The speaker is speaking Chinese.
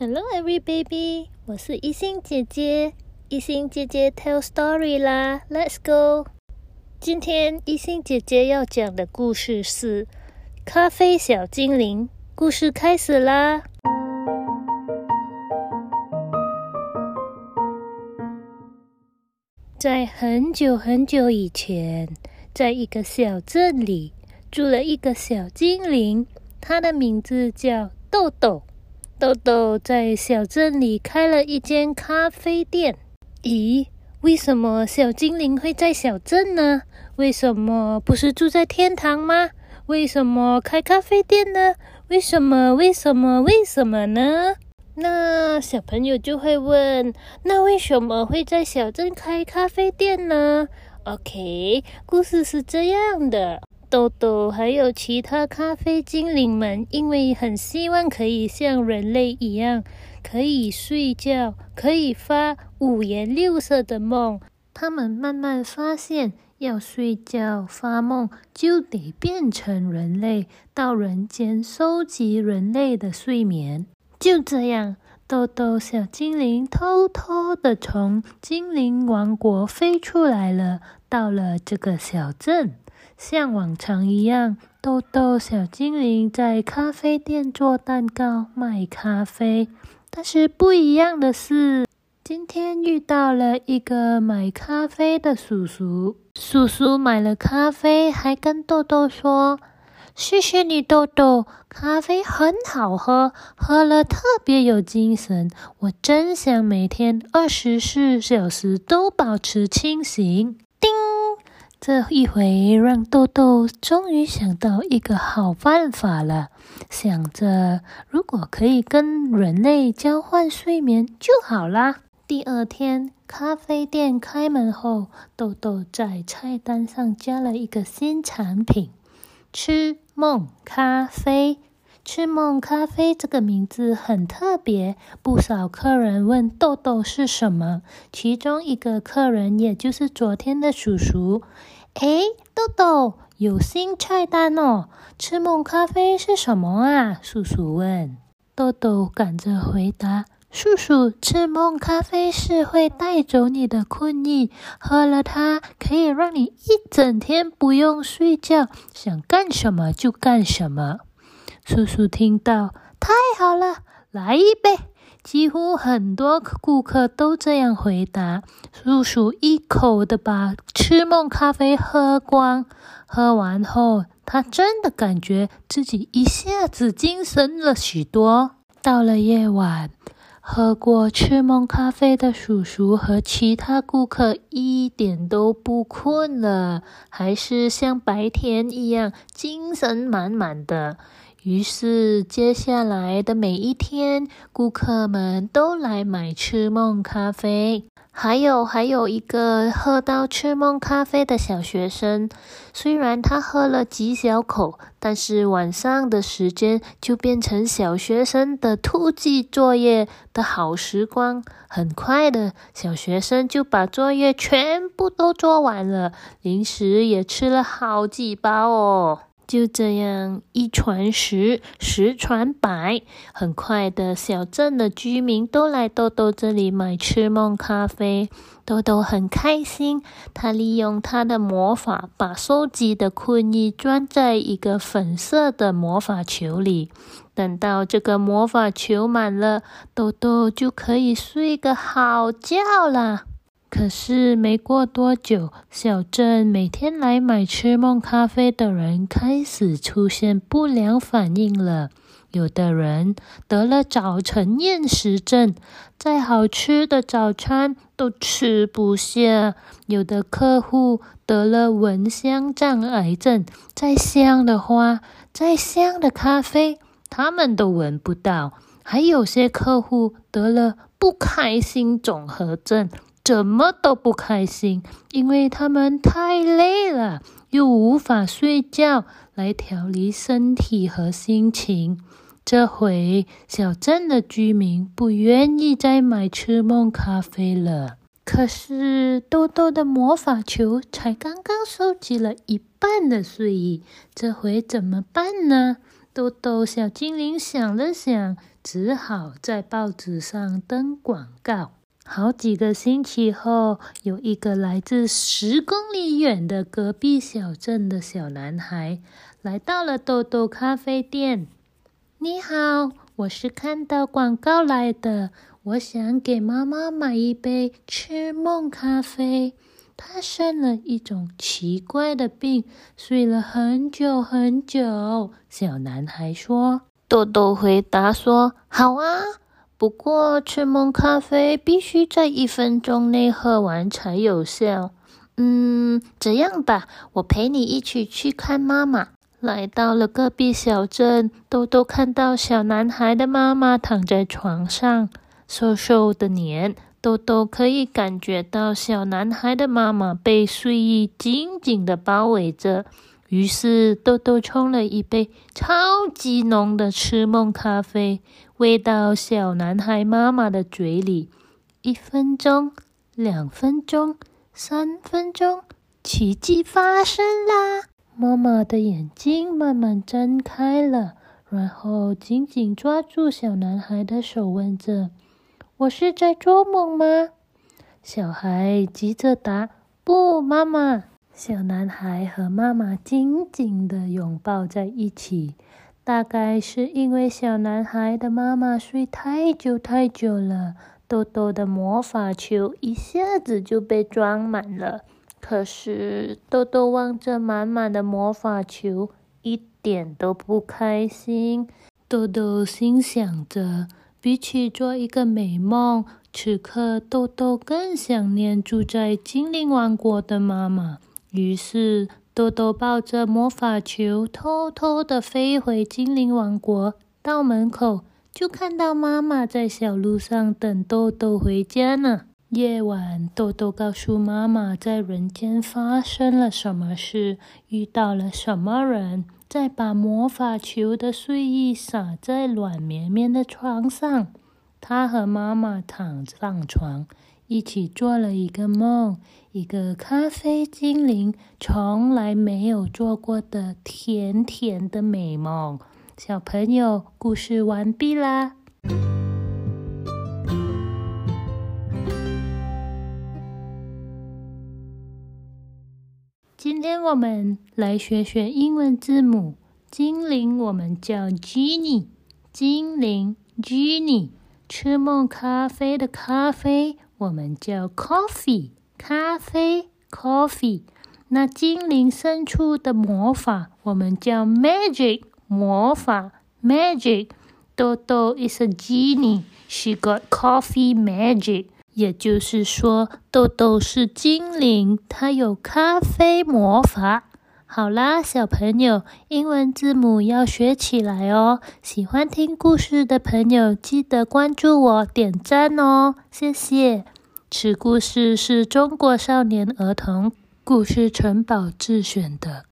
Hello, every baby！我是一心姐姐，一心姐姐 tell story 啦，Let's go！今天一心姐姐要讲的故事是《咖啡小精灵》。故事开始啦！在很久很久以前，在一个小镇里，住了一个小精灵，它的名字叫豆豆。豆豆在小镇里开了一间咖啡店。咦，为什么小精灵会在小镇呢？为什么不是住在天堂吗？为什么开咖啡店呢？为什么？为什么？为什么呢？那小朋友就会问：那为什么会在小镇开咖啡店呢？OK，故事是这样的。豆豆还有其他咖啡精灵们，因为很希望可以像人类一样，可以睡觉，可以发五颜六色的梦。他们慢慢发现，要睡觉发梦，就得变成人类，到人间收集人类的睡眠。就这样，豆豆小精灵偷偷的从精灵王国飞出来了，到了这个小镇。像往常一样，豆豆小精灵在咖啡店做蛋糕、卖咖啡。但是不一样的是，今天遇到了一个买咖啡的叔叔。叔叔买了咖啡，还跟豆豆说：“谢谢你，豆豆，咖啡很好喝，喝了特别有精神。我真想每天二十四小时都保持清醒。”叮。这一回，让豆豆终于想到一个好办法了。想着，如果可以跟人类交换睡眠就好啦。第二天，咖啡店开门后，豆豆在菜单上加了一个新产品——吃梦咖啡。吃梦咖啡这个名字很特别，不少客人问豆豆是什么。其中一个客人，也就是昨天的叔叔，哎，豆豆有新菜单哦！吃梦咖啡是什么啊？叔叔问。豆豆赶着回答：“叔叔，吃梦咖啡是会带走你的困意，喝了它可以让你一整天不用睡觉，想干什么就干什么。”叔叔听到，太好了，来一杯！几乎很多顾客都这样回答。叔叔一口的把吃梦咖啡喝光，喝完后，他真的感觉自己一下子精神了许多。到了夜晚，喝过赤梦咖啡的叔叔和其他顾客一点都不困了，还是像白天一样精神满满的。于是，接下来的每一天，顾客们都来买吃梦咖啡。还有，还有一个喝到吃梦咖啡的小学生，虽然他喝了几小口，但是晚上的时间就变成小学生的突击作业的好时光。很快的，小学生就把作业全部都做完了，零食也吃了好几包哦。就这样，一传十，十传百，很快的小镇的居民都来豆豆这里买吃梦咖啡。豆豆很开心，他利用他的魔法，把收集的困意装在一个粉色的魔法球里。等到这个魔法球满了，豆豆就可以睡个好觉了。可是没过多久，小镇每天来买吃梦咖啡的人开始出现不良反应了。有的人得了早晨厌食症，再好吃的早餐都吃不下；有的客户得了闻香障癌症，再香的花、再香的咖啡，他们都闻不到；还有些客户得了不开心综合症。怎么都不开心，因为他们太累了，又无法睡觉来调理身体和心情。这回小镇的居民不愿意再买吃梦咖啡了。可是豆豆的魔法球才刚刚收集了一半的睡意，这回怎么办呢？豆豆小精灵想了想，只好在报纸上登广告。好几个星期后，有一个来自十公里远的隔壁小镇的小男孩来到了豆豆咖啡店。你好，我是看到广告来的，我想给妈妈买一杯痴梦咖啡。他生了一种奇怪的病，睡了很久很久。小男孩说：“豆豆回答说，好啊，不过吃梦咖啡必须在一分钟内喝完才有效。嗯，这样吧，我陪你一起去看妈妈。”来到了隔壁小镇，豆豆看到小男孩的妈妈躺在床上，瘦瘦的脸。豆豆可以感觉到小男孩的妈妈被睡意紧紧的包围着，于是豆豆冲了一杯超级浓的痴梦咖啡，喂到小男孩妈妈的嘴里。一分钟，两分钟，三分钟，奇迹发生啦！妈妈的眼睛慢慢睁开了，然后紧紧抓住小男孩的手，问着。我是在做梦吗？小孩急着答：“不，妈妈。”小男孩和妈妈紧紧的拥抱在一起。大概是因为小男孩的妈妈睡太久太久了，豆豆的魔法球一下子就被装满了。可是豆豆望着满满的魔法球，一点都不开心。豆豆心想着。比起做一个美梦，此刻豆豆更想念住在精灵王国的妈妈。于是，豆豆抱着魔法球，偷偷的飞回精灵王国。到门口，就看到妈妈在小路上等豆豆回家呢。夜晚，豆豆告诉妈妈，在人间发生了什么事，遇到了什么人。再把魔法球的睡意撒在软绵绵的床上，他和妈妈躺上床，一起做了一个梦，一个咖啡精灵从来没有做过的甜甜的美梦。小朋友，故事完毕啦。今天我们来学学英文字母。精灵我们叫 Genie，精灵 Genie。吃梦咖啡的咖啡我们叫 Coffee，咖啡 Coffee。那精灵深处的魔法我们叫 Magic，魔法 Magic。豆豆 is a genie，she got coffee magic。也就是说，豆豆是精灵，它有咖啡魔法。好啦，小朋友，英文字母要学起来哦。喜欢听故事的朋友，记得关注我、点赞哦，谢谢。此故事是中国少年儿童故事城堡自选的。